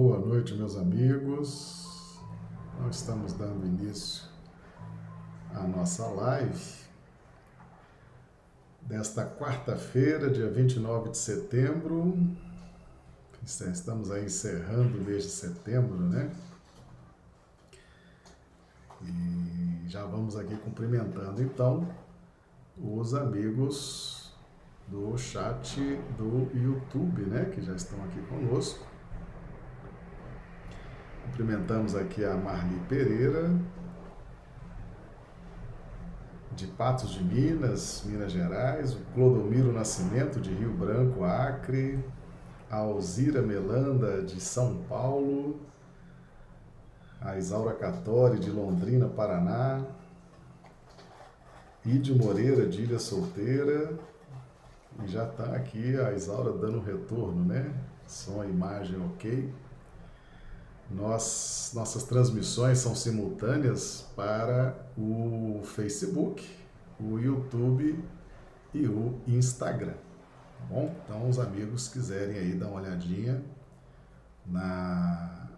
Boa noite, meus amigos. Nós estamos dando início à nossa live desta quarta-feira, dia 29 de setembro. Estamos aí encerrando o mês de setembro, né? E já vamos aqui cumprimentando então os amigos do chat do YouTube, né? Que já estão aqui conosco. Cumprimentamos aqui a Marli Pereira, de Patos de Minas, Minas Gerais, o Clodomiro Nascimento, de Rio Branco, Acre, a Alzira Melanda, de São Paulo, a Isaura Catori, de Londrina, Paraná, Ídio Moreira, de Ilha Solteira, e já está aqui a Isaura dando retorno, né? Som imagem ok. Nós, nossas transmissões são simultâneas para o Facebook, o YouTube e o Instagram. Tá bom? Então, os amigos quiserem aí dar uma olhadinha na.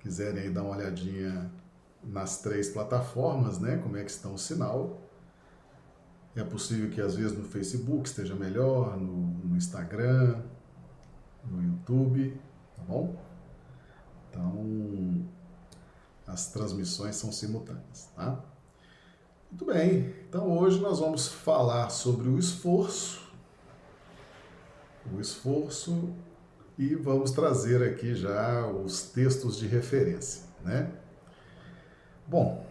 Quiserem aí dar uma olhadinha nas três plataformas, né? Como é que está o sinal. É possível que às vezes no Facebook esteja melhor, no, no Instagram, no YouTube, tá bom? Então, as transmissões são simultâneas, tá? Muito bem, então hoje nós vamos falar sobre o esforço, o esforço e vamos trazer aqui já os textos de referência, né? Bom,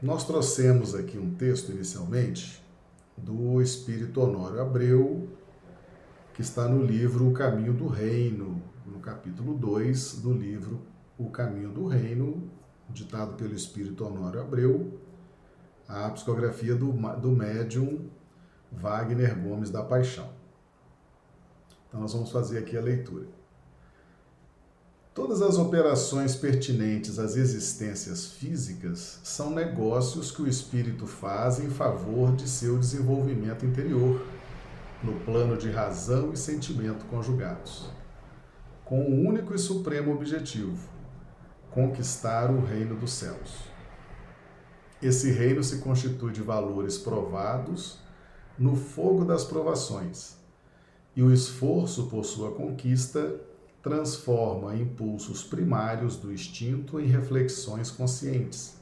nós trouxemos aqui um texto inicialmente do Espírito Honório Abreu, que está no livro O Caminho do Reino, no capítulo 2 do livro O Caminho do Reino, ditado pelo Espírito Honório Abreu, a psicografia do, do médium Wagner Gomes da Paixão. Então, nós vamos fazer aqui a leitura. Todas as operações pertinentes às existências físicas são negócios que o espírito faz em favor de seu desenvolvimento interior no plano de razão e sentimento conjugados, com o único e supremo objetivo: conquistar o reino dos céus. Esse reino se constitui de valores provados no fogo das provações, e o esforço por sua conquista transforma impulsos primários do instinto em reflexões conscientes,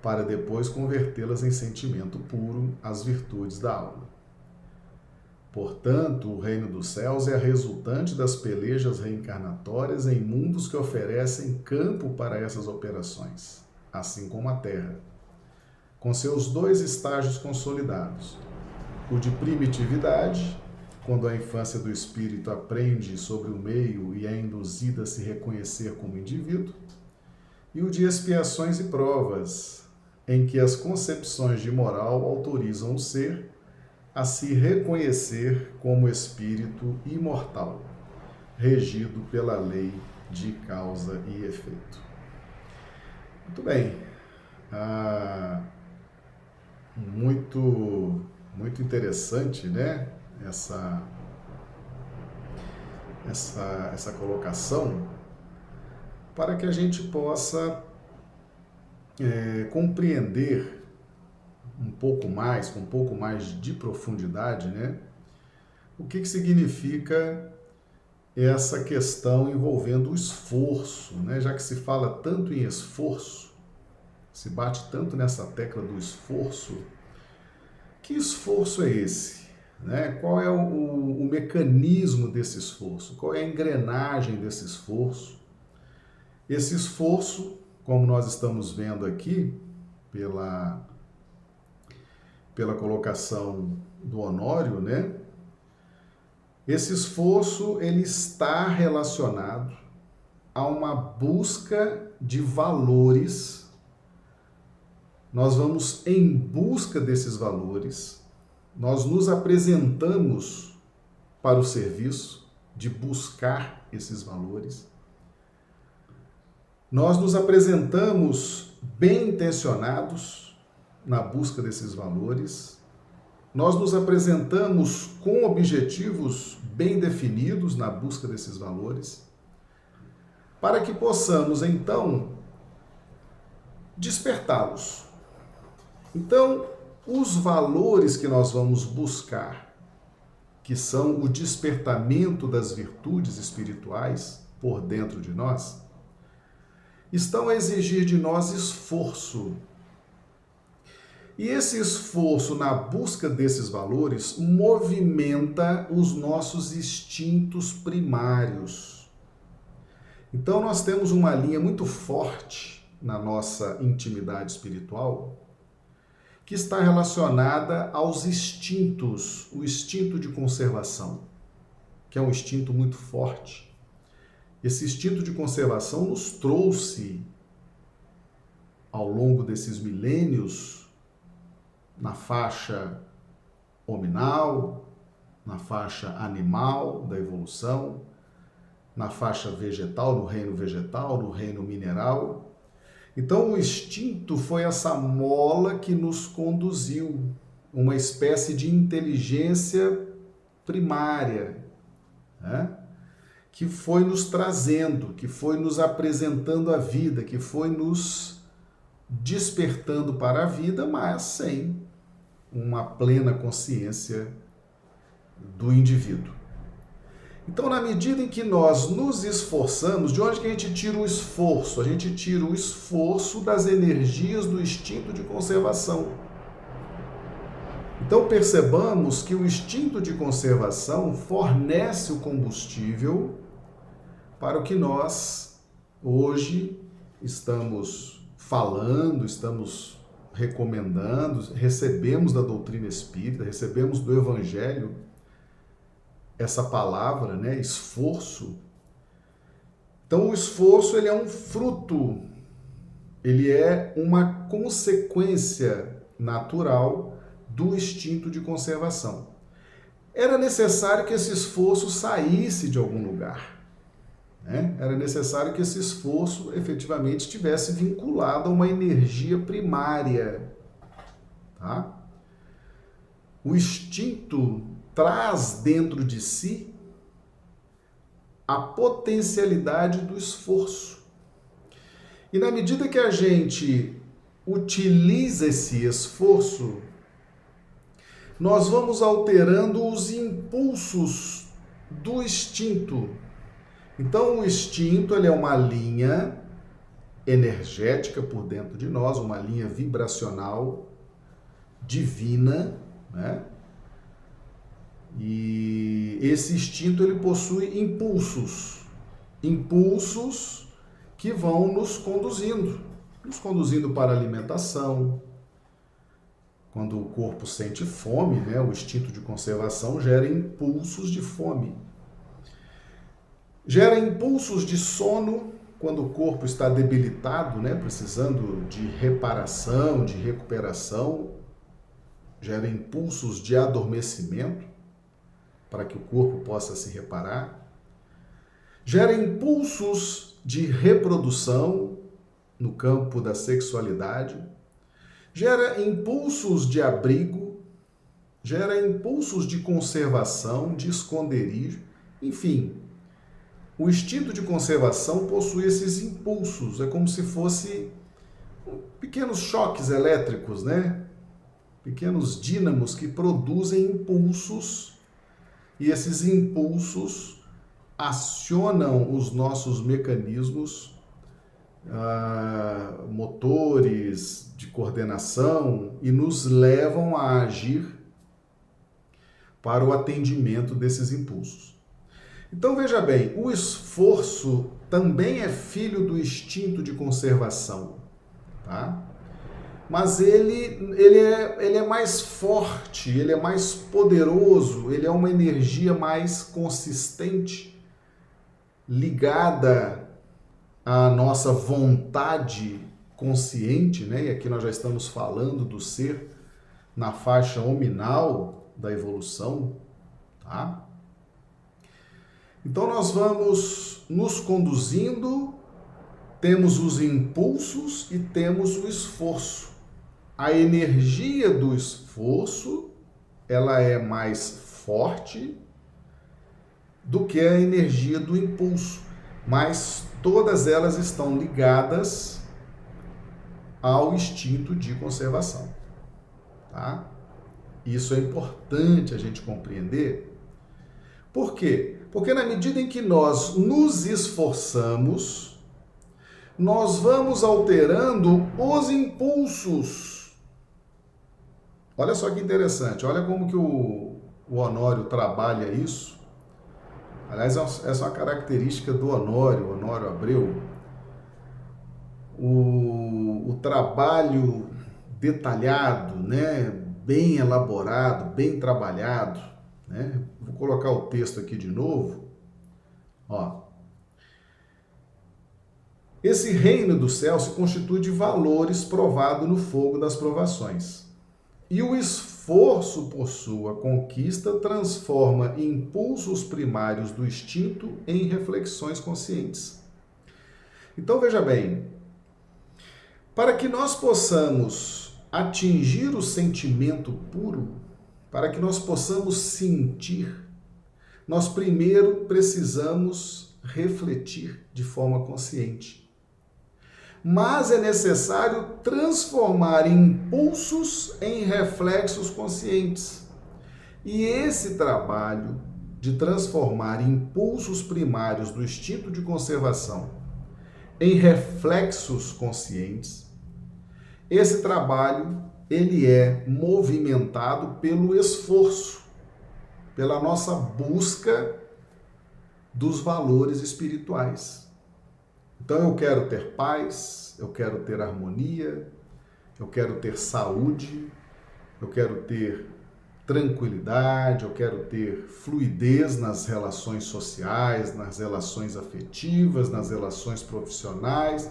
para depois convertê-las em sentimento puro, as virtudes da alma. Portanto, o reino dos céus é a resultante das pelejas reencarnatórias em mundos que oferecem campo para essas operações, assim como a Terra. Com seus dois estágios consolidados, o de primitividade, quando a infância do espírito aprende sobre o meio e é induzida a se reconhecer como indivíduo, e o de expiações e provas, em que as concepções de moral autorizam o ser a se reconhecer como espírito imortal, regido pela lei de causa e efeito. Muito bem. Ah, muito, muito interessante, né? Essa, essa, essa colocação para que a gente possa é, compreender um pouco mais, com um pouco mais de profundidade, né? O que, que significa essa questão envolvendo o esforço, né? Já que se fala tanto em esforço, se bate tanto nessa tecla do esforço, que esforço é esse? Né? Qual é o, o, o mecanismo desse esforço? Qual é a engrenagem desse esforço? Esse esforço, como nós estamos vendo aqui, pela pela colocação do Honório, né? Esse esforço ele está relacionado a uma busca de valores. Nós vamos em busca desses valores. Nós nos apresentamos para o serviço de buscar esses valores. Nós nos apresentamos bem intencionados na busca desses valores nós nos apresentamos com objetivos bem definidos na busca desses valores, para que possamos então despertá-los. Então, os valores que nós vamos buscar, que são o despertamento das virtudes espirituais por dentro de nós, estão a exigir de nós esforço. E esse esforço na busca desses valores movimenta os nossos instintos primários. Então, nós temos uma linha muito forte na nossa intimidade espiritual que está relacionada aos instintos, o instinto de conservação, que é um instinto muito forte. Esse instinto de conservação nos trouxe, ao longo desses milênios, na faixa hominal, na faixa animal da evolução, na faixa vegetal, no reino vegetal, no reino mineral, então, o instinto foi essa mola que nos conduziu, uma espécie de inteligência primária, né? que foi nos trazendo, que foi nos apresentando a vida, que foi nos despertando para a vida, mas sem uma plena consciência do indivíduo. Então, na medida em que nós nos esforçamos, de onde que a gente tira o esforço? A gente tira o esforço das energias do instinto de conservação. Então, percebamos que o instinto de conservação fornece o combustível para o que nós hoje estamos falando, estamos recomendando, recebemos da doutrina espírita, recebemos do evangelho essa palavra, né, esforço. Então o esforço ele é um fruto, ele é uma consequência natural do instinto de conservação. Era necessário que esse esforço saísse de algum lugar. Né? Era necessário que esse esforço efetivamente estivesse vinculado a uma energia primária. Tá? O instinto traz dentro de si a potencialidade do esforço. E na medida que a gente utiliza esse esforço, nós vamos alterando os impulsos do instinto. Então, o instinto ele é uma linha energética por dentro de nós, uma linha vibracional divina, né? E esse instinto ele possui impulsos, impulsos que vão nos conduzindo, nos conduzindo para a alimentação. Quando o corpo sente fome, né, o instinto de conservação gera impulsos de fome. Gera impulsos de sono quando o corpo está debilitado, né, precisando de reparação, de recuperação. Gera impulsos de adormecimento para que o corpo possa se reparar, gera impulsos de reprodução no campo da sexualidade, gera impulsos de abrigo, gera impulsos de conservação, de esconderijo, enfim. O instinto de conservação possui esses impulsos, é como se fosse pequenos choques elétricos, né? Pequenos dínamos que produzem impulsos e esses impulsos acionam os nossos mecanismos uh, motores de coordenação e nos levam a agir para o atendimento desses impulsos. Então veja bem, o esforço também é filho do instinto de conservação, tá? mas ele, ele, é, ele é mais forte, ele é mais poderoso, ele é uma energia mais consistente, ligada à nossa vontade consciente, né? e aqui nós já estamos falando do ser na faixa hominal da evolução, tá? Então nós vamos nos conduzindo, temos os impulsos e temos o esforço a energia do esforço ela é mais forte do que a energia do impulso, mas todas elas estão ligadas ao instinto de conservação, tá? Isso é importante a gente compreender. Por quê? Porque na medida em que nós nos esforçamos, nós vamos alterando os impulsos. Olha só que interessante, olha como que o, o Honório trabalha isso. Aliás, essa é uma característica do Honório, Honório Abreu. O, o trabalho detalhado, né, bem elaborado, bem trabalhado. Né? Vou colocar o texto aqui de novo. Ó. Esse reino do céu se constitui de valores provados no fogo das provações. E o esforço por sua conquista transforma impulsos primários do instinto em reflexões conscientes. Então veja bem, para que nós possamos atingir o sentimento puro, para que nós possamos sentir, nós primeiro precisamos refletir de forma consciente mas é necessário transformar impulsos em reflexos conscientes. E esse trabalho de transformar impulsos primários do instinto de conservação em reflexos conscientes, esse trabalho ele é movimentado pelo esforço, pela nossa busca dos valores espirituais. Então eu quero ter paz, eu quero ter harmonia, eu quero ter saúde, eu quero ter tranquilidade, eu quero ter fluidez nas relações sociais, nas relações afetivas, nas relações profissionais.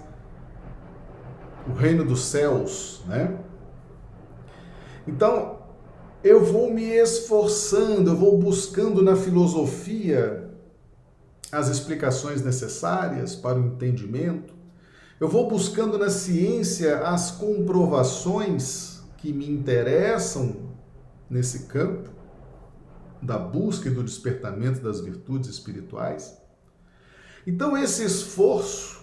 O reino dos céus, né? Então, eu vou me esforçando, eu vou buscando na filosofia as explicações necessárias para o entendimento, eu vou buscando na ciência as comprovações que me interessam nesse campo da busca e do despertamento das virtudes espirituais. Então, esse esforço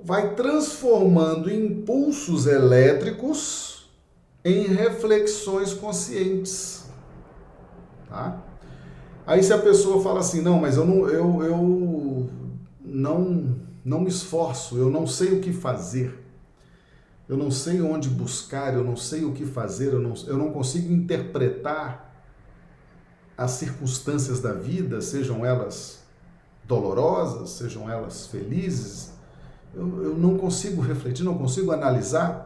vai transformando impulsos elétricos em reflexões conscientes. Tá? Aí se a pessoa fala assim, não, mas eu não, eu, eu não, não me esforço, eu não sei o que fazer, eu não sei onde buscar, eu não sei o que fazer, eu não, eu não consigo interpretar as circunstâncias da vida, sejam elas dolorosas, sejam elas felizes, eu, eu não consigo refletir, não consigo analisar.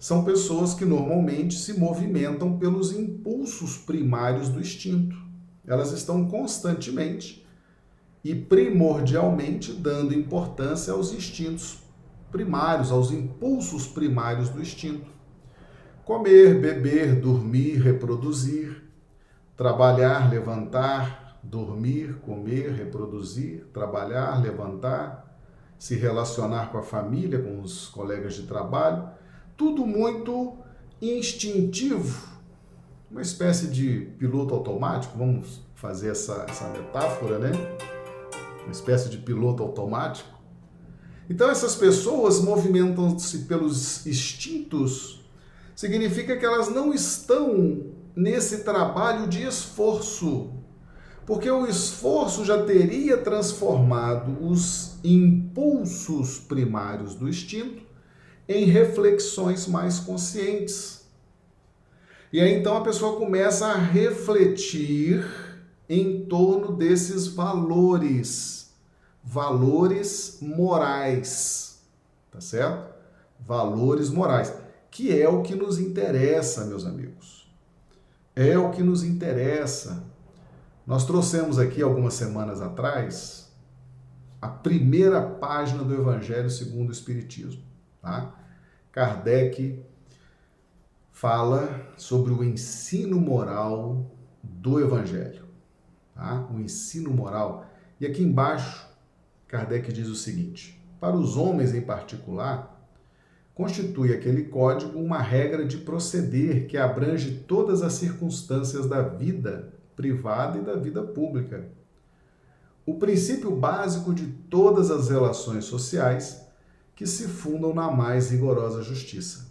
São pessoas que normalmente se movimentam pelos impulsos primários do instinto elas estão constantemente e primordialmente dando importância aos instintos primários, aos impulsos primários do instinto. Comer, beber, dormir, reproduzir, trabalhar, levantar, dormir, comer, reproduzir, trabalhar, levantar, se relacionar com a família, com os colegas de trabalho, tudo muito instintivo uma espécie de piloto automático, vamos fazer essa, essa metáfora, né? Uma espécie de piloto automático. Então, essas pessoas movimentam-se pelos instintos, significa que elas não estão nesse trabalho de esforço, porque o esforço já teria transformado os impulsos primários do instinto em reflexões mais conscientes. E aí então a pessoa começa a refletir em torno desses valores, valores morais, tá certo? Valores morais, que é o que nos interessa, meus amigos. É o que nos interessa. Nós trouxemos aqui algumas semanas atrás a primeira página do Evangelho segundo o Espiritismo, tá? Kardec fala sobre o ensino moral do Evangelho. Tá? O ensino moral. E aqui embaixo, Kardec diz o seguinte: para os homens em particular, constitui aquele código uma regra de proceder que abrange todas as circunstâncias da vida privada e da vida pública. O princípio básico de todas as relações sociais que se fundam na mais rigorosa justiça.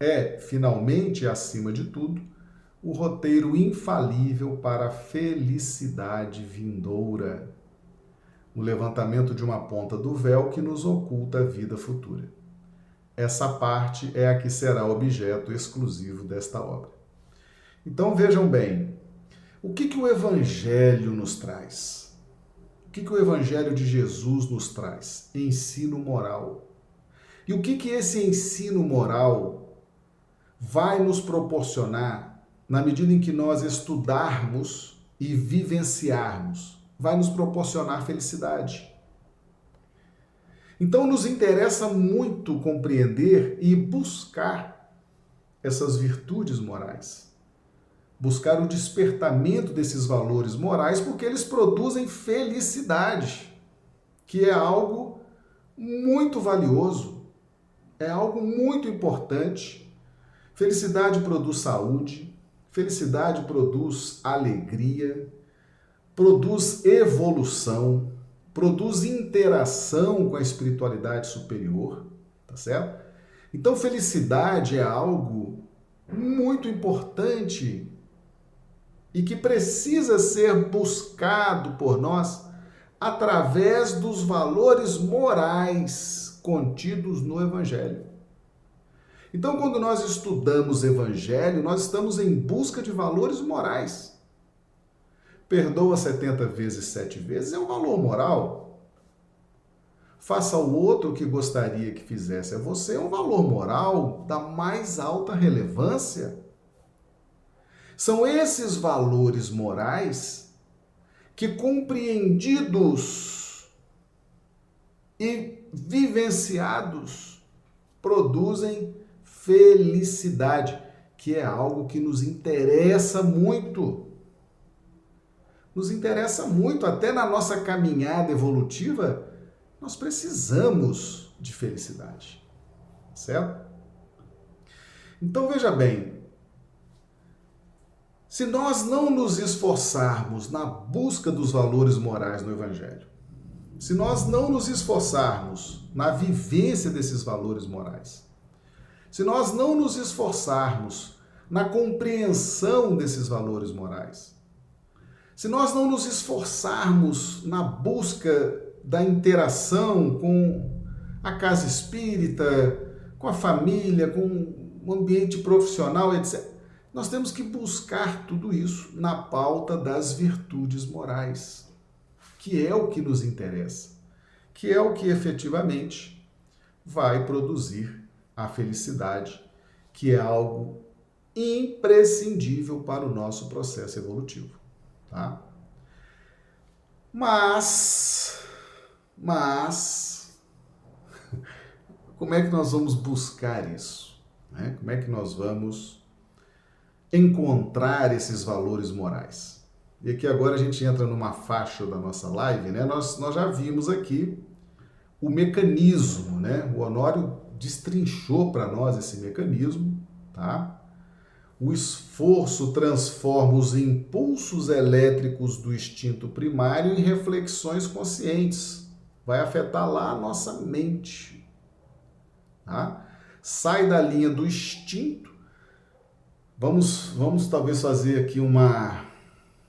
É, finalmente, acima de tudo, o roteiro infalível para a felicidade vindoura, o levantamento de uma ponta do véu que nos oculta a vida futura. Essa parte é a que será objeto exclusivo desta obra. Então vejam bem, o que, que o Evangelho nos traz? O que, que o Evangelho de Jesus nos traz? Ensino moral. E o que, que esse ensino moral vai nos proporcionar na medida em que nós estudarmos e vivenciarmos? Vai nos proporcionar felicidade. Então, nos interessa muito compreender e buscar essas virtudes morais. Buscar o despertamento desses valores morais, porque eles produzem felicidade, que é algo muito valioso, é algo muito importante. Felicidade produz saúde, felicidade produz alegria, produz evolução, produz interação com a espiritualidade superior, tá certo? Então, felicidade é algo muito importante e que precisa ser buscado por nós através dos valores morais contidos no Evangelho. Então, quando nós estudamos Evangelho, nós estamos em busca de valores morais perdoa 70 vezes 7 vezes é um valor moral. Faça ao outro o que gostaria que fizesse a você é um valor moral da mais alta relevância. São esses valores morais que, compreendidos e vivenciados, produzem felicidade, que é algo que nos interessa muito nos interessa muito, até na nossa caminhada evolutiva, nós precisamos de felicidade. Certo? Então veja bem, se nós não nos esforçarmos na busca dos valores morais no Evangelho, se nós não nos esforçarmos na vivência desses valores morais, se nós não nos esforçarmos na compreensão desses valores morais, se nós não nos esforçarmos na busca da interação com a casa espírita, com a família, com o ambiente profissional, etc., nós temos que buscar tudo isso na pauta das virtudes morais, que é o que nos interessa, que é o que efetivamente vai produzir a felicidade, que é algo imprescindível para o nosso processo evolutivo. Tá? Mas, mas, como é que nós vamos buscar isso? Né? Como é que nós vamos encontrar esses valores morais? E aqui agora a gente entra numa faixa da nossa live, né? Nós, nós já vimos aqui o mecanismo, né? O Honório destrinchou para nós esse mecanismo, tá? o esforço transforma os impulsos elétricos do instinto primário em reflexões conscientes. Vai afetar lá a nossa mente. Tá? Sai da linha do instinto. Vamos, vamos talvez fazer aqui uma,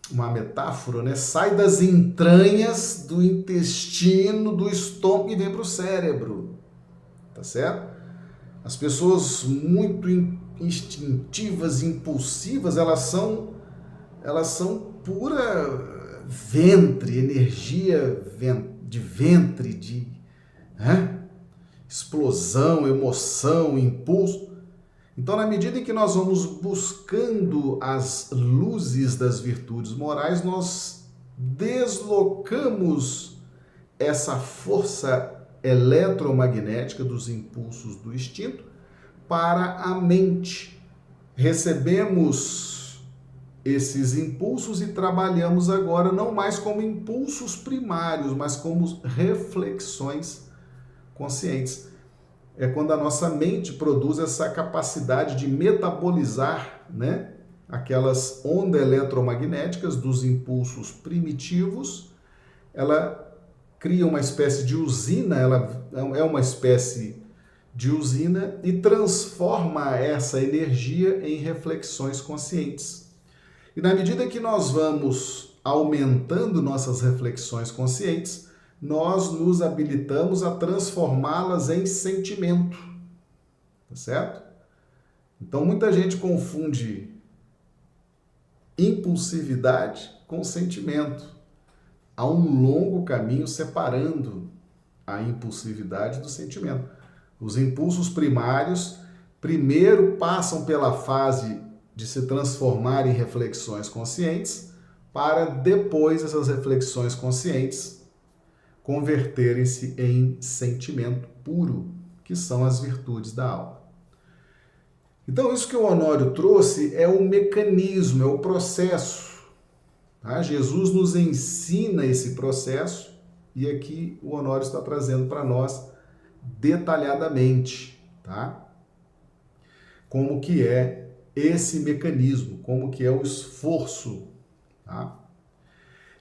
uma metáfora, né? Sai das entranhas do intestino, do estômago e vem para o cérebro. Tá certo? As pessoas muito instintivas, impulsivas, elas são elas são pura ventre, energia de ventre, de né? explosão, emoção, impulso. Então, na medida em que nós vamos buscando as luzes das virtudes morais, nós deslocamos essa força eletromagnética dos impulsos do instinto para a mente. Recebemos esses impulsos e trabalhamos agora não mais como impulsos primários, mas como reflexões conscientes. É quando a nossa mente produz essa capacidade de metabolizar, né, aquelas ondas eletromagnéticas dos impulsos primitivos. Ela cria uma espécie de usina, ela é uma espécie de usina e transforma essa energia em reflexões conscientes. E na medida que nós vamos aumentando nossas reflexões conscientes, nós nos habilitamos a transformá-las em sentimento. Tá certo? Então muita gente confunde impulsividade com sentimento. Há um longo caminho separando a impulsividade do sentimento. Os impulsos primários primeiro passam pela fase de se transformar em reflexões conscientes, para depois essas reflexões conscientes converterem-se em sentimento puro, que são as virtudes da alma. Então, isso que o Honório trouxe é o mecanismo, é o processo. Tá? Jesus nos ensina esse processo e aqui o Honório está trazendo para nós detalhadamente, tá? Como que é esse mecanismo, como que é o esforço, tá?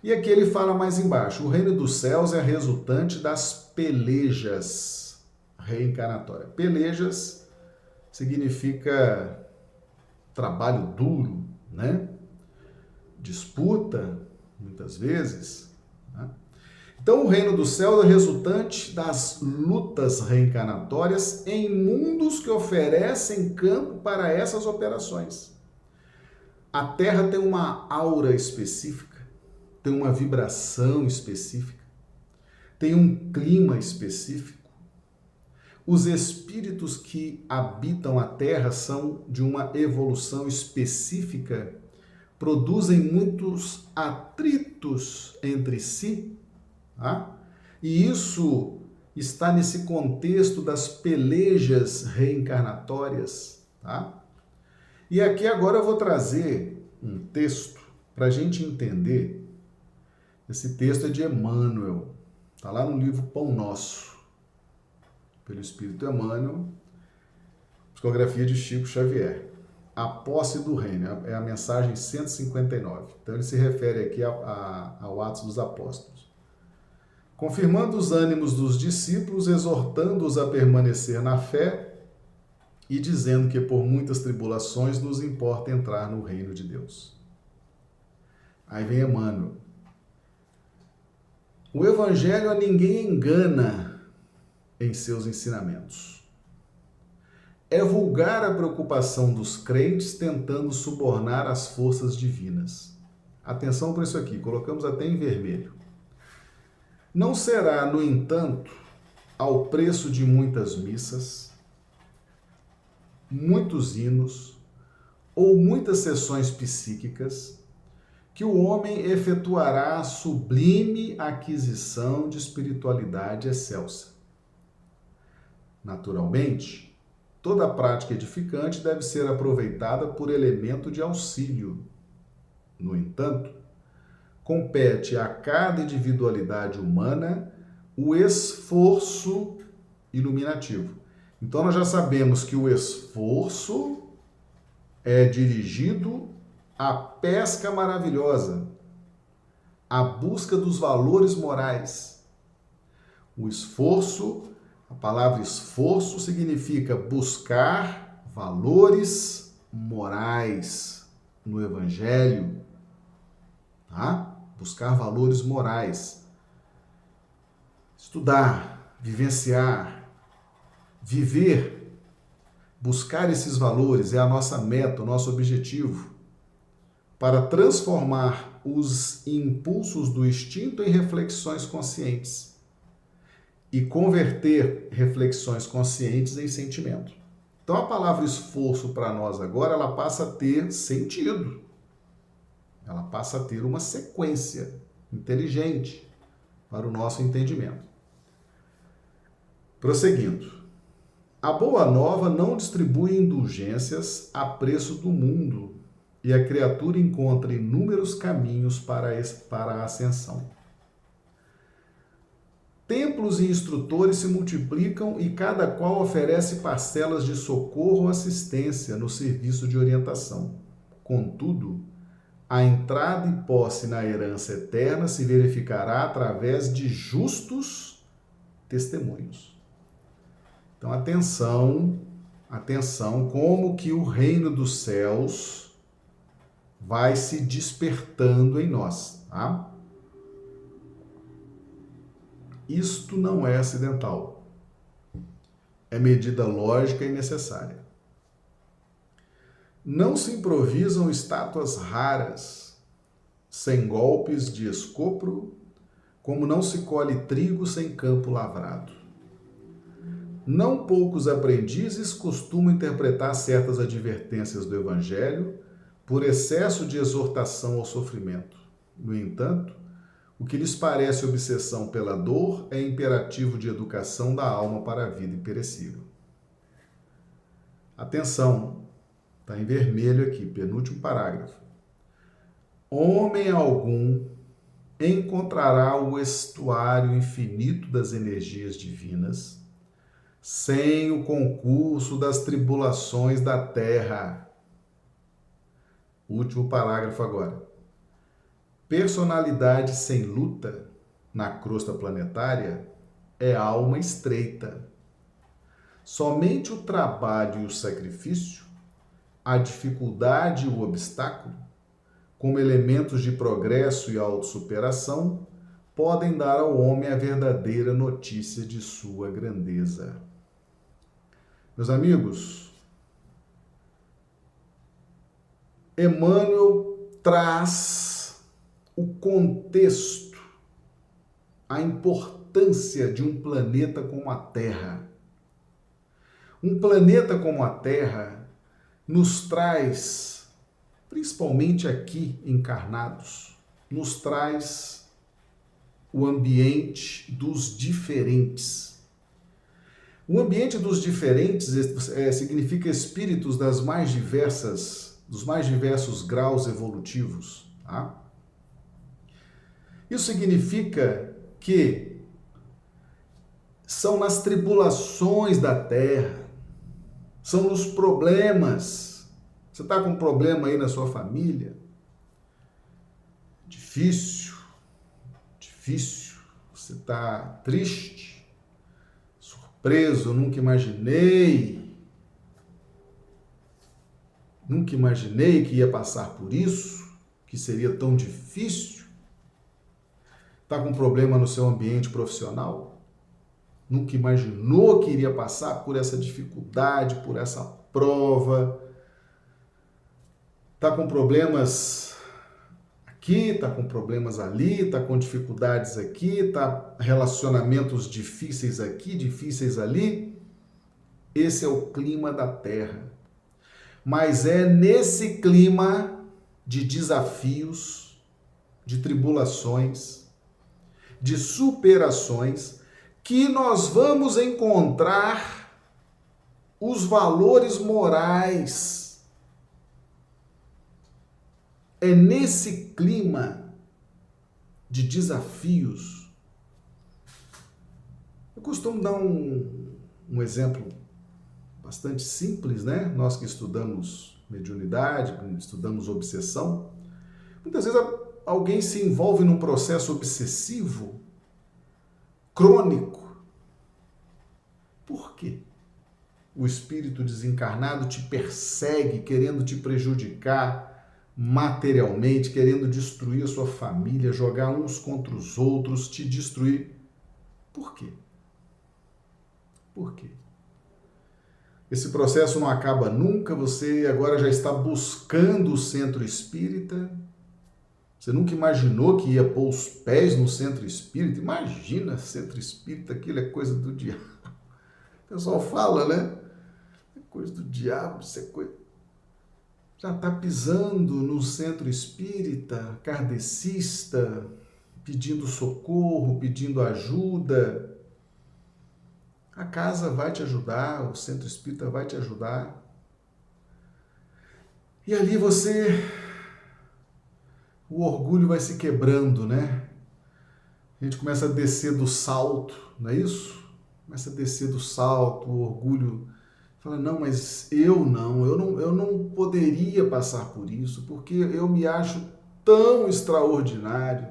E aqui ele fala mais embaixo: o reino dos céus é resultante das pelejas reencarnatórias. Pelejas significa trabalho duro, né? Disputa, muitas vezes. Né? Então, o reino dos céus é resultante das lutas reencarnatórias em mundos que oferecem campo para essas operações. A Terra tem uma aura específica, tem uma vibração específica, tem um clima específico. Os espíritos que habitam a Terra são de uma evolução específica, produzem muitos atritos entre si Tá? E isso está nesse contexto das pelejas reencarnatórias. Tá? E aqui agora eu vou trazer um texto para a gente entender. Esse texto é de Emmanuel, está lá no livro Pão Nosso, pelo Espírito Emmanuel, psicografia de Chico Xavier. A posse do reino, é a mensagem 159. Então ele se refere aqui ao Atos dos Apóstolos confirmando os ânimos dos discípulos, exortando-os a permanecer na fé e dizendo que por muitas tribulações nos importa entrar no reino de Deus. Aí vem Emmanuel. O evangelho a ninguém engana em seus ensinamentos. É vulgar a preocupação dos crentes tentando subornar as forças divinas. Atenção para isso aqui, colocamos até em vermelho. Não será, no entanto, ao preço de muitas missas, muitos hinos ou muitas sessões psíquicas que o homem efetuará a sublime aquisição de espiritualidade excelsa. Naturalmente, toda prática edificante deve ser aproveitada por elemento de auxílio. No entanto, compete a cada individualidade humana o esforço iluminativo. Então nós já sabemos que o esforço é dirigido à pesca maravilhosa, à busca dos valores morais. O esforço, a palavra esforço significa buscar valores morais no evangelho, tá? buscar valores morais, estudar, vivenciar, viver, buscar esses valores é a nossa meta, o nosso objetivo para transformar os impulsos do instinto em reflexões conscientes e converter reflexões conscientes em sentimento. Então a palavra esforço para nós agora ela passa a ter sentido. Ela passa a ter uma sequência inteligente para o nosso entendimento. Prosseguindo. A boa nova não distribui indulgências a preço do mundo e a criatura encontra inúmeros caminhos para, para a ascensão. Templos e instrutores se multiplicam e cada qual oferece parcelas de socorro ou assistência no serviço de orientação. Contudo, a entrada e posse na herança eterna se verificará através de justos testemunhos. Então, atenção, atenção, como que o reino dos céus vai se despertando em nós, tá? Isto não é acidental. É medida lógica e necessária. Não se improvisam estátuas raras, sem golpes de escopro, como não se colhe trigo sem campo lavrado. Não poucos aprendizes costumam interpretar certas advertências do Evangelho por excesso de exortação ao sofrimento. No entanto, o que lhes parece obsessão pela dor é imperativo de educação da alma para a vida imperecível. Atenção, está em vermelho aqui, penúltimo parágrafo. Homem algum encontrará o estuário infinito das energias divinas sem o concurso das tribulações da terra. Último parágrafo agora. Personalidade sem luta na crosta planetária é alma estreita. Somente o trabalho e o sacrifício, a dificuldade e o obstáculo, como elementos de progresso e autossuperação, podem dar ao homem a verdadeira notícia de sua grandeza. Meus amigos, Emmanuel traz o contexto, a importância de um planeta como a Terra. Um planeta como a Terra nos traz, principalmente aqui encarnados, nos traz o ambiente dos diferentes. O ambiente dos diferentes é, significa espíritos das mais diversas, dos mais diversos graus evolutivos. Tá? Isso significa que são nas tribulações da terra, são nos problemas. Você está com um problema aí na sua família? Difícil, difícil. Você está triste, surpreso, nunca imaginei. Nunca imaginei que ia passar por isso, que seria tão difícil. Está com problema no seu ambiente profissional? Nunca imaginou que iria passar por essa dificuldade, por essa prova? Está com problemas aqui, está com problemas ali, está com dificuldades aqui, está relacionamentos difíceis aqui, difíceis ali? Esse é o clima da Terra. Mas é nesse clima de desafios, de tribulações, de superações que nós vamos encontrar os valores morais. É nesse clima de desafios. Eu costumo dar um, um exemplo bastante simples, né? Nós que estudamos mediunidade, estudamos obsessão, muitas vezes alguém se envolve num processo obsessivo, crônico. Por quê? O espírito desencarnado te persegue, querendo te prejudicar materialmente, querendo destruir a sua família, jogar uns contra os outros, te destruir. Por quê? Por quê? Esse processo não acaba nunca, você agora já está buscando o centro espírita, você nunca imaginou que ia pôr os pés no centro espírita? Imagina, centro espírita, aquilo é coisa do diabo. O pessoal fala, né? É coisa do diabo, isso é coisa. Já está pisando no centro espírita, kardecista, pedindo socorro, pedindo ajuda. A casa vai te ajudar, o centro espírita vai te ajudar. E ali você o orgulho vai se quebrando, né? a gente começa a descer do salto, não é isso? Começa a descer do salto, o orgulho fala, não, mas eu não, eu não, eu não poderia passar por isso, porque eu me acho tão extraordinário,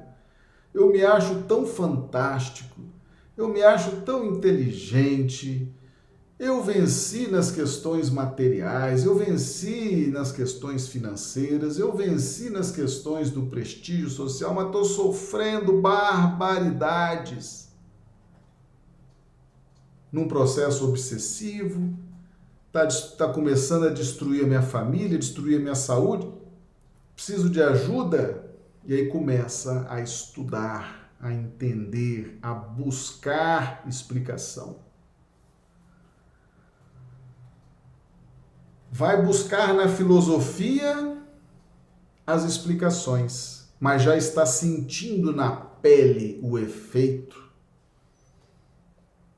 eu me acho tão fantástico, eu me acho tão inteligente, eu venci nas questões materiais, eu venci nas questões financeiras, eu venci nas questões do prestígio social, mas estou sofrendo barbaridades. Num processo obsessivo, está tá começando a destruir a minha família, destruir a minha saúde, preciso de ajuda. E aí começa a estudar, a entender, a buscar explicação. vai buscar na filosofia as explicações, mas já está sentindo na pele o efeito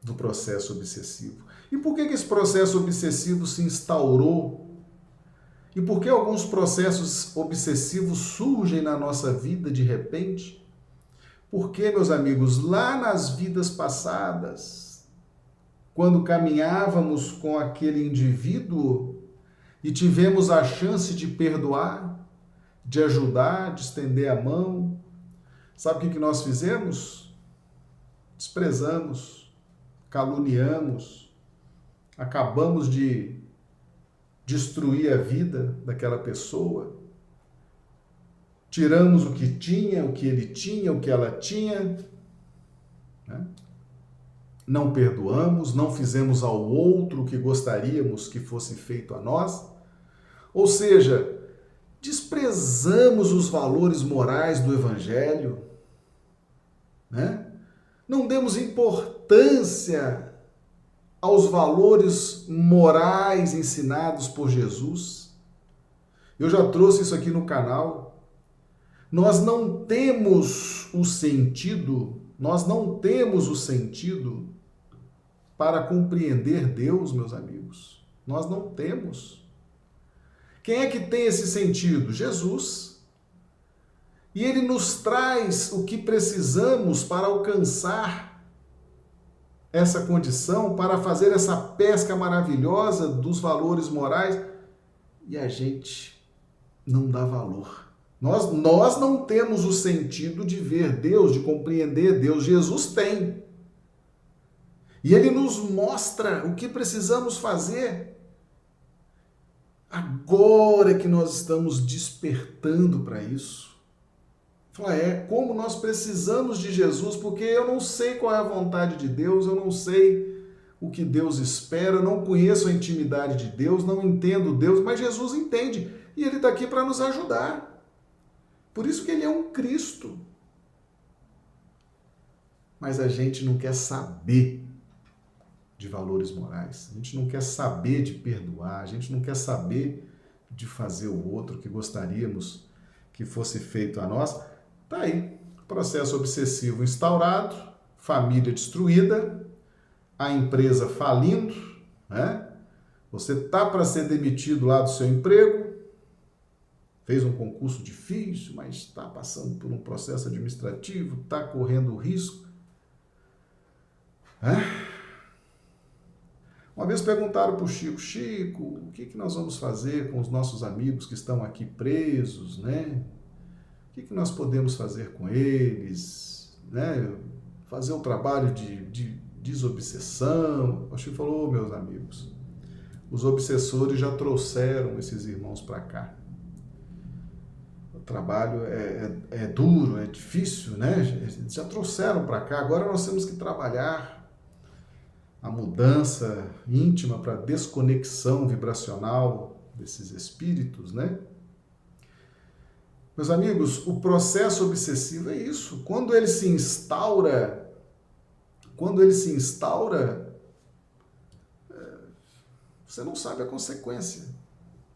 do processo obsessivo. E por que, esse processo obsessivo se instaurou? E por que alguns processos obsessivos surgem na nossa vida de repente? Porque, meus amigos, lá nas vidas passadas, quando caminhávamos com aquele indivíduo e tivemos a chance de perdoar, de ajudar, de estender a mão, sabe o que nós fizemos? Desprezamos, caluniamos, acabamos de destruir a vida daquela pessoa, tiramos o que tinha, o que ele tinha, o que ela tinha, né? não perdoamos, não fizemos ao outro o que gostaríamos que fosse feito a nós. Ou seja, desprezamos os valores morais do Evangelho, né? não demos importância aos valores morais ensinados por Jesus. Eu já trouxe isso aqui no canal. Nós não temos o sentido, nós não temos o sentido para compreender Deus, meus amigos. Nós não temos. Quem é que tem esse sentido? Jesus. E ele nos traz o que precisamos para alcançar essa condição, para fazer essa pesca maravilhosa dos valores morais, e a gente não dá valor. Nós, nós não temos o sentido de ver Deus, de compreender Deus. Jesus tem. E ele nos mostra o que precisamos fazer Agora que nós estamos despertando para isso. Fala, é como nós precisamos de Jesus, porque eu não sei qual é a vontade de Deus, eu não sei o que Deus espera, não conheço a intimidade de Deus, não entendo Deus, mas Jesus entende e Ele está aqui para nos ajudar. Por isso que Ele é um Cristo. Mas a gente não quer saber de valores morais. A gente não quer saber de perdoar, a gente não quer saber de fazer o outro que gostaríamos que fosse feito a nós. Tá aí, processo obsessivo instaurado, família destruída, a empresa falindo, né? Você tá para ser demitido lá do seu emprego, fez um concurso difícil, mas está passando por um processo administrativo, está correndo risco. É? Uma vez perguntaram para o Chico, Chico, o que, que nós vamos fazer com os nossos amigos que estão aqui presos, né? O que, que nós podemos fazer com eles, né? Fazer um trabalho de, de desobsessão. O Chico falou, oh, meus amigos, os obsessores já trouxeram esses irmãos para cá. Trabalho é, é, é duro, é difícil, né? Já trouxeram para cá, agora nós temos que trabalhar a mudança íntima para desconexão vibracional desses espíritos, né? Meus amigos, o processo obsessivo é isso. Quando ele se instaura, quando ele se instaura, é, você não sabe a consequência,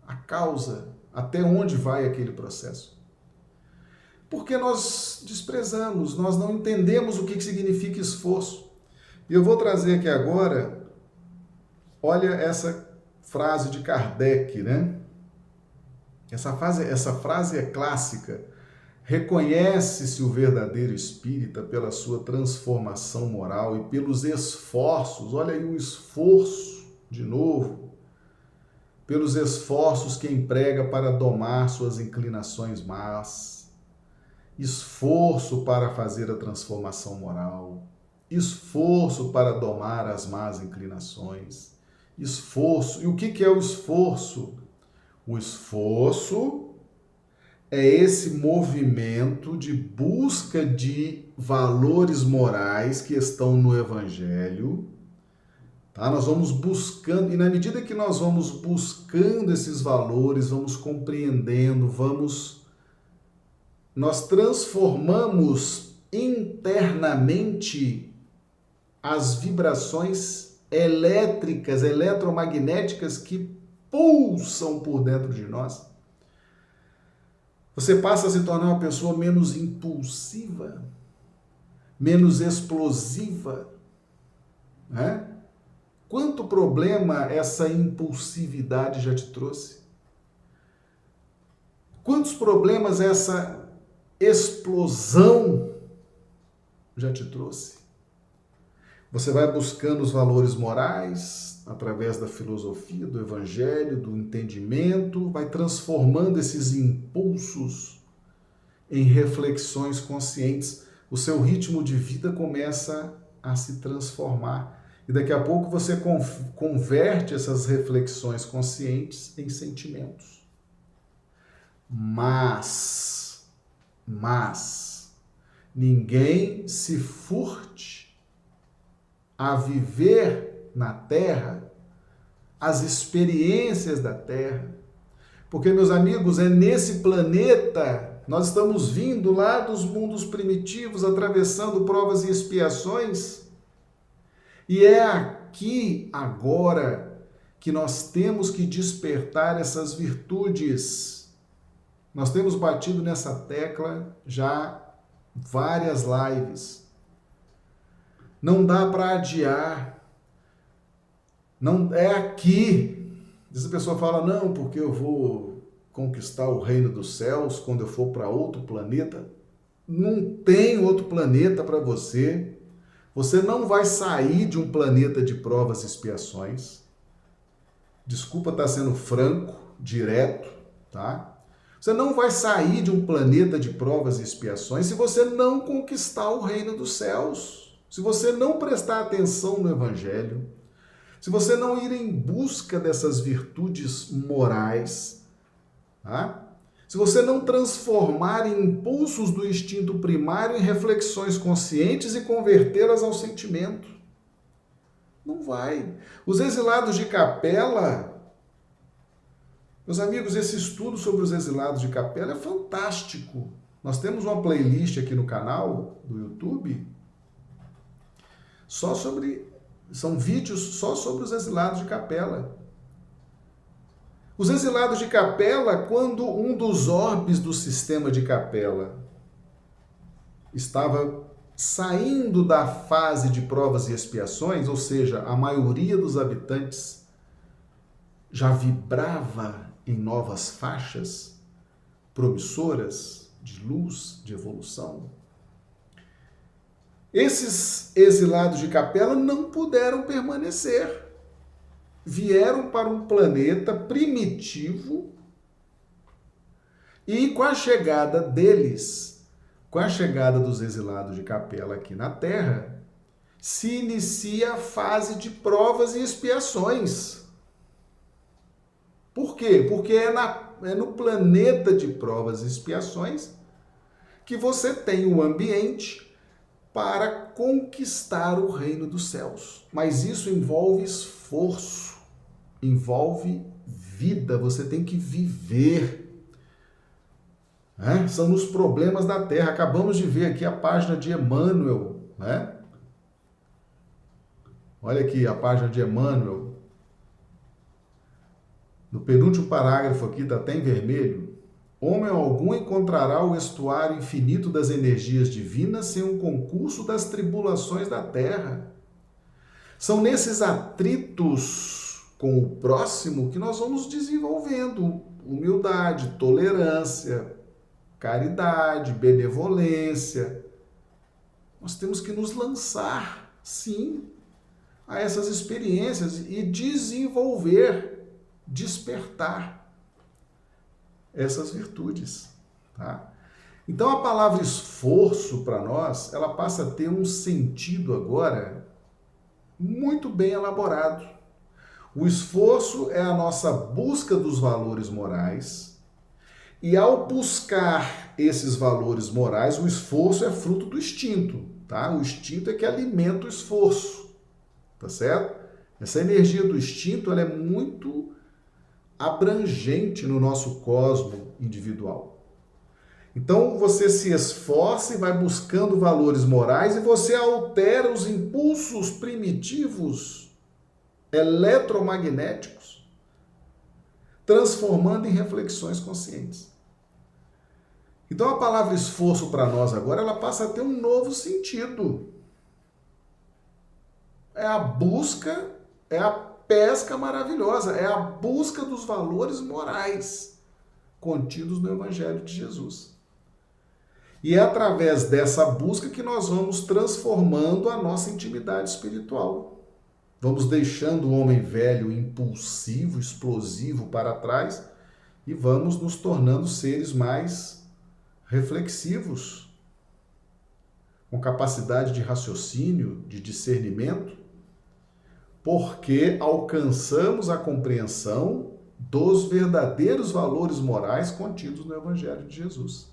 a causa, até onde vai aquele processo. Porque nós desprezamos, nós não entendemos o que significa esforço. E eu vou trazer aqui agora, olha essa frase de Kardec, né? Essa frase, essa frase é clássica. Reconhece-se o verdadeiro espírita pela sua transformação moral e pelos esforços, olha aí o esforço de novo, pelos esforços que emprega para domar suas inclinações más, esforço para fazer a transformação moral, esforço para domar as más inclinações, esforço. E o que é o esforço? O esforço é esse movimento de busca de valores morais que estão no Evangelho. Tá? Nós vamos buscando, e na medida que nós vamos buscando esses valores, vamos compreendendo, vamos. Nós transformamos internamente as vibrações elétricas, eletromagnéticas que pulsam por dentro de nós você passa a se tornar uma pessoa menos impulsiva, menos explosiva. Né? Quanto problema essa impulsividade já te trouxe? Quantos problemas essa explosão já te trouxe? Você vai buscando os valores morais através da filosofia, do evangelho, do entendimento, vai transformando esses impulsos em reflexões conscientes. O seu ritmo de vida começa a se transformar. E daqui a pouco você converte essas reflexões conscientes em sentimentos. Mas, mas, ninguém se furte a viver na terra as experiências da terra. Porque, meus amigos, é nesse planeta, nós estamos vindo lá dos mundos primitivos, atravessando provas e expiações, e é aqui, agora, que nós temos que despertar essas virtudes. Nós temos batido nessa tecla já várias lives. Não dá para adiar. Não é aqui. Essa pessoa fala: "Não, porque eu vou conquistar o reino dos céus quando eu for para outro planeta". Não tem outro planeta para você. Você não vai sair de um planeta de provas e expiações. Desculpa estar tá sendo franco, direto, tá? Você não vai sair de um planeta de provas e expiações se você não conquistar o reino dos céus se você não prestar atenção no Evangelho, se você não ir em busca dessas virtudes morais, tá? se você não transformar impulsos do instinto primário em reflexões conscientes e convertê-las ao sentimento, não vai. Os exilados de capela, meus amigos, esse estudo sobre os exilados de capela é fantástico. Nós temos uma playlist aqui no canal do YouTube só sobre. São vídeos só sobre os exilados de capela. Os exilados de capela, quando um dos orbes do sistema de capela estava saindo da fase de provas e expiações, ou seja, a maioria dos habitantes já vibrava em novas faixas promissoras de luz, de evolução, esses exilados de capela não puderam permanecer. Vieram para um planeta primitivo e com a chegada deles, com a chegada dos exilados de capela aqui na Terra, se inicia a fase de provas e expiações. Por quê? Porque é, na, é no planeta de provas e expiações que você tem o ambiente para conquistar o reino dos céus. Mas isso envolve esforço, envolve vida, você tem que viver. São nos problemas da terra. Acabamos de ver aqui a página de Emmanuel. Né? Olha aqui a página de Emmanuel. No penúltimo parágrafo aqui, está até em vermelho. Homem algum encontrará o estuário infinito das energias divinas sem um concurso das tribulações da terra. São nesses atritos com o próximo que nós vamos desenvolvendo humildade, tolerância, caridade, benevolência. Nós temos que nos lançar, sim, a essas experiências e desenvolver, despertar essas virtudes, tá? Então a palavra esforço para nós, ela passa a ter um sentido agora muito bem elaborado. O esforço é a nossa busca dos valores morais, e ao buscar esses valores morais, o esforço é fruto do instinto, tá? O instinto é que alimenta o esforço, tá certo? Essa energia do instinto ela é muito abrangente no nosso cosmo individual. Então você se esforça e vai buscando valores morais e você altera os impulsos primitivos eletromagnéticos, transformando em reflexões conscientes. Então a palavra esforço para nós agora ela passa a ter um novo sentido. É a busca, é a pesca maravilhosa, é a busca dos valores morais contidos no Evangelho de Jesus. E é através dessa busca que nós vamos transformando a nossa intimidade espiritual. Vamos deixando o homem velho impulsivo, explosivo para trás e vamos nos tornando seres mais reflexivos, com capacidade de raciocínio, de discernimento, porque alcançamos a compreensão dos verdadeiros valores morais contidos no Evangelho de Jesus.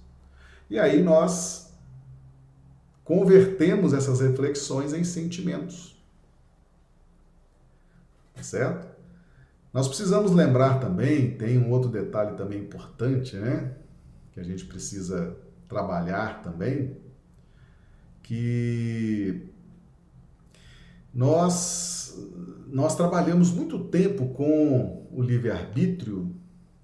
E aí nós convertemos essas reflexões em sentimentos. Tá certo? Nós precisamos lembrar também, tem um outro detalhe também importante, né? Que a gente precisa trabalhar também, que nós, nós trabalhamos muito tempo com o livre-arbítrio,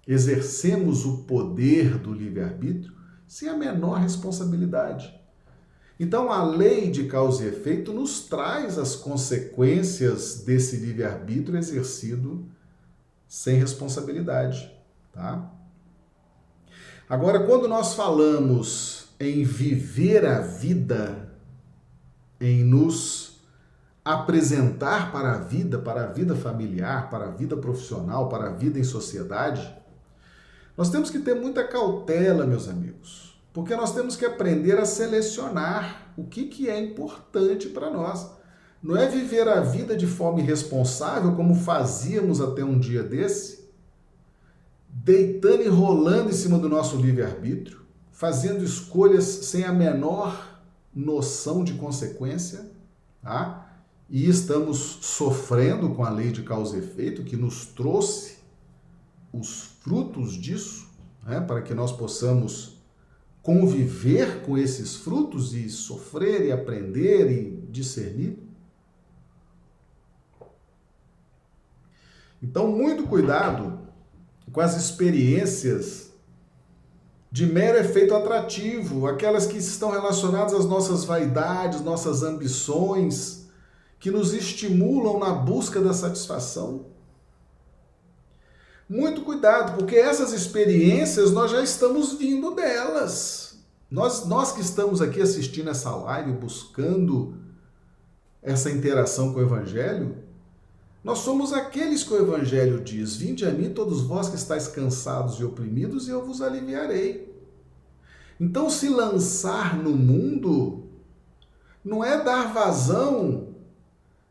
exercemos o poder do livre-arbítrio, sem a menor responsabilidade. Então, a lei de causa e efeito nos traz as consequências desse livre-arbítrio exercido sem responsabilidade, tá? Agora, quando nós falamos em viver a vida, em nos apresentar para a vida, para a vida familiar, para a vida profissional, para a vida em sociedade, nós temos que ter muita cautela, meus amigos, porque nós temos que aprender a selecionar o que, que é importante para nós. Não é viver a vida de forma irresponsável, como fazíamos até um dia desse, deitando e rolando em cima do nosso livre-arbítrio, fazendo escolhas sem a menor noção de consequência, tá? E estamos sofrendo com a lei de causa e efeito que nos trouxe os frutos disso, né, para que nós possamos conviver com esses frutos e sofrer e aprender e discernir. Então, muito cuidado com as experiências de mero efeito atrativo, aquelas que estão relacionadas às nossas vaidades, nossas ambições, que nos estimulam na busca da satisfação. Muito cuidado, porque essas experiências nós já estamos vindo delas. Nós, nós que estamos aqui assistindo essa live, buscando essa interação com o Evangelho, nós somos aqueles que o Evangelho diz: Vinde a mim, todos vós que estáis cansados e oprimidos, e eu vos aliviarei. Então, se lançar no mundo não é dar vazão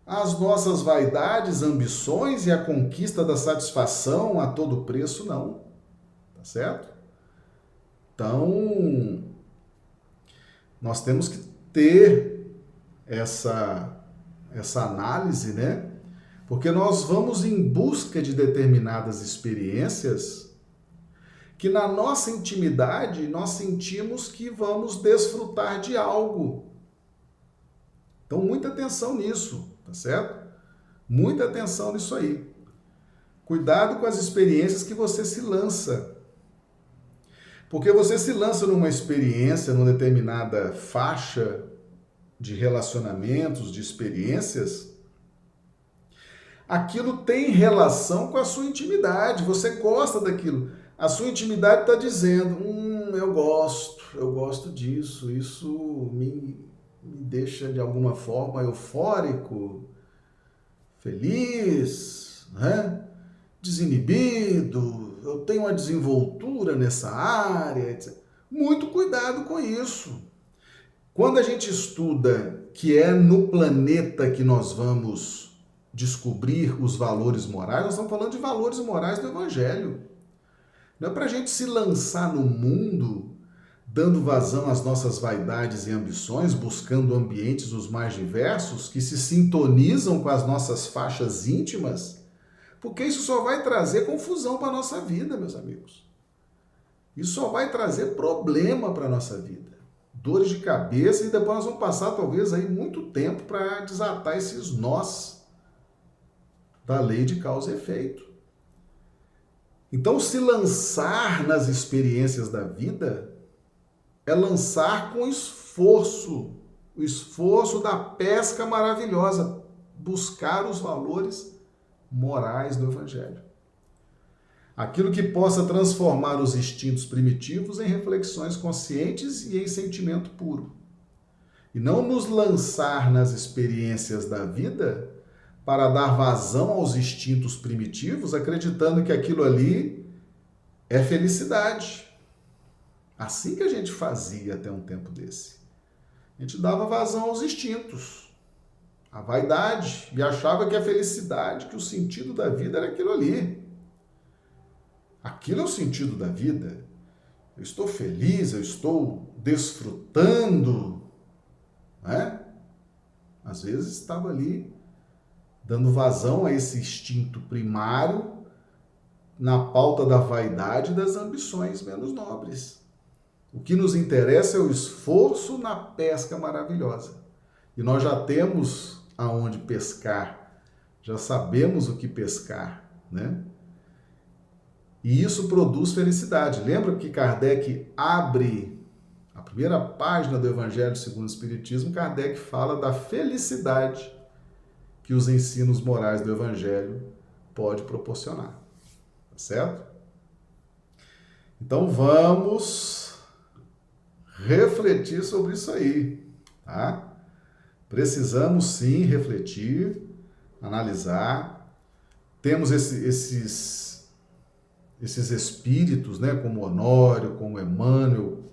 as nossas vaidades, ambições e a conquista da satisfação a todo preço, não. Tá certo? Então, nós temos que ter essa, essa análise, né? Porque nós vamos em busca de determinadas experiências que na nossa intimidade nós sentimos que vamos desfrutar de algo. Então, muita atenção nisso tá certo? Muita atenção nisso aí. Cuidado com as experiências que você se lança. Porque você se lança numa experiência, numa determinada faixa de relacionamentos, de experiências, aquilo tem relação com a sua intimidade, você gosta daquilo. A sua intimidade está dizendo: hum, eu gosto, eu gosto disso, isso me, me deixa de alguma forma eufórico, feliz, né? desinibido, eu tenho uma desenvoltura nessa área, etc. Muito cuidado com isso. Quando a gente estuda que é no planeta que nós vamos descobrir os valores morais, nós estamos falando de valores morais do Evangelho. Não é para a gente se lançar no mundo dando vazão às nossas vaidades e ambições, buscando ambientes os mais diversos que se sintonizam com as nossas faixas íntimas, porque isso só vai trazer confusão para a nossa vida, meus amigos. Isso só vai trazer problema para a nossa vida. Dores de cabeça e depois nós vamos passar talvez aí muito tempo para desatar esses nós da lei de causa e efeito. Então, se lançar nas experiências da vida é lançar com esforço, o esforço da pesca maravilhosa, buscar os valores morais do Evangelho. Aquilo que possa transformar os instintos primitivos em reflexões conscientes e em sentimento puro. E não nos lançar nas experiências da vida para dar vazão aos instintos primitivos, acreditando que aquilo ali é felicidade. Assim que a gente fazia até um tempo desse. A gente dava vazão aos instintos, à vaidade, e achava que a felicidade, que o sentido da vida era aquilo ali. Aquilo é o sentido da vida. Eu estou feliz, eu estou desfrutando. Né? Às vezes estava ali dando vazão a esse instinto primário na pauta da vaidade e das ambições menos nobres. O que nos interessa é o esforço na pesca maravilhosa. E nós já temos aonde pescar, já sabemos o que pescar, né? E isso produz felicidade. Lembra que Kardec abre a primeira página do Evangelho segundo o Espiritismo, Kardec fala da felicidade que os ensinos morais do Evangelho pode proporcionar. Tá certo? Então vamos refletir sobre isso aí, tá? Precisamos sim refletir, analisar. Temos esse, esses esses espíritos, né, como Honório, como Emmanuel.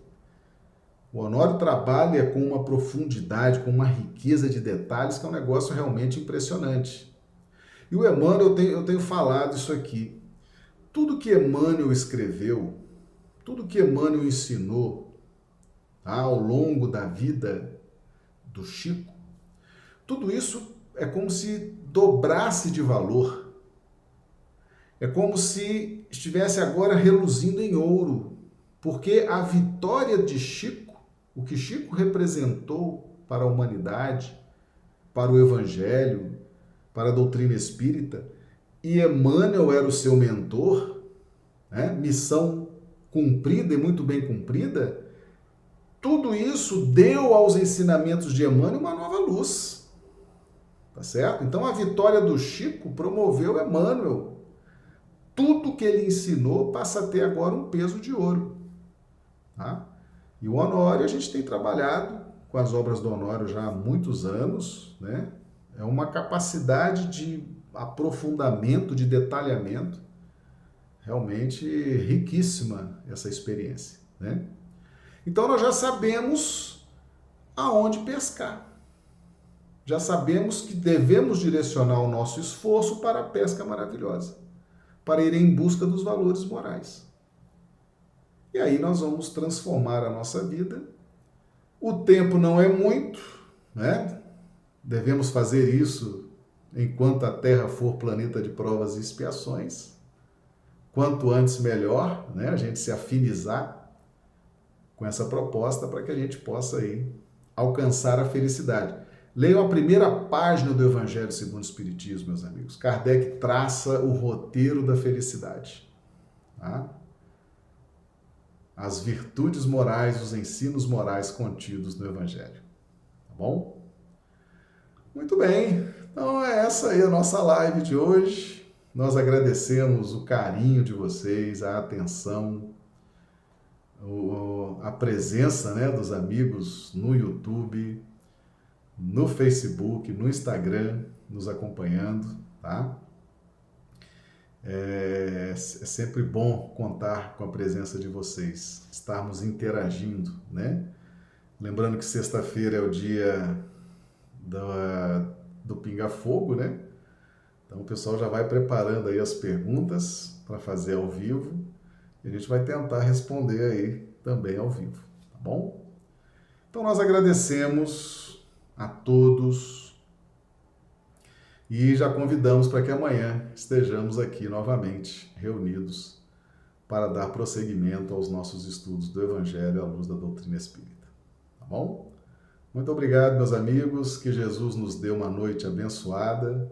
O Honório trabalha com uma profundidade, com uma riqueza de detalhes que é um negócio realmente impressionante. E o Emmanuel, eu tenho, eu tenho falado isso aqui. Tudo que Emmanuel escreveu, tudo que Emmanuel ensinou tá, ao longo da vida do Chico, tudo isso é como se dobrasse de valor é como se estivesse agora reluzindo em ouro, porque a vitória de Chico, o que Chico representou para a humanidade, para o Evangelho, para a doutrina espírita, e Emmanuel era o seu mentor, né? missão cumprida e muito bem cumprida, tudo isso deu aos ensinamentos de Emmanuel uma nova luz. Tá certo? Então a vitória do Chico promoveu Emmanuel tudo que ele ensinou passa a ter agora um peso de ouro. Tá? E o Honório, a gente tem trabalhado com as obras do Honório já há muitos anos, né? É uma capacidade de aprofundamento, de detalhamento, realmente riquíssima essa experiência, né? Então nós já sabemos aonde pescar. Já sabemos que devemos direcionar o nosso esforço para a pesca maravilhosa para ir em busca dos valores morais. E aí nós vamos transformar a nossa vida. O tempo não é muito, né? Devemos fazer isso enquanto a Terra for planeta de provas e expiações. Quanto antes, melhor, né? A gente se afinizar com essa proposta para que a gente possa aí alcançar a felicidade. Leiam a primeira página do Evangelho segundo o Espiritismo, meus amigos. Kardec traça o roteiro da felicidade. Tá? As virtudes morais, os ensinos morais contidos no Evangelho. Tá bom? Muito bem. Então é essa aí a nossa live de hoje. Nós agradecemos o carinho de vocês, a atenção, o a presença né, dos amigos no YouTube, no Facebook, no Instagram, nos acompanhando, tá? É, é, sempre bom contar com a presença de vocês, estarmos interagindo, né? Lembrando que sexta-feira é o dia do, do Pinga Fogo, né? Então o pessoal já vai preparando aí as perguntas para fazer ao vivo e a gente vai tentar responder aí também ao vivo, tá bom? Então nós agradecemos a todos e já convidamos para que amanhã estejamos aqui novamente reunidos para dar prosseguimento aos nossos estudos do Evangelho à luz da doutrina espírita. Tá bom? Muito obrigado, meus amigos. Que Jesus nos dê uma noite abençoada,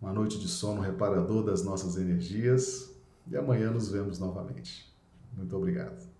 uma noite de sono reparador das nossas energias e amanhã nos vemos novamente. Muito obrigado.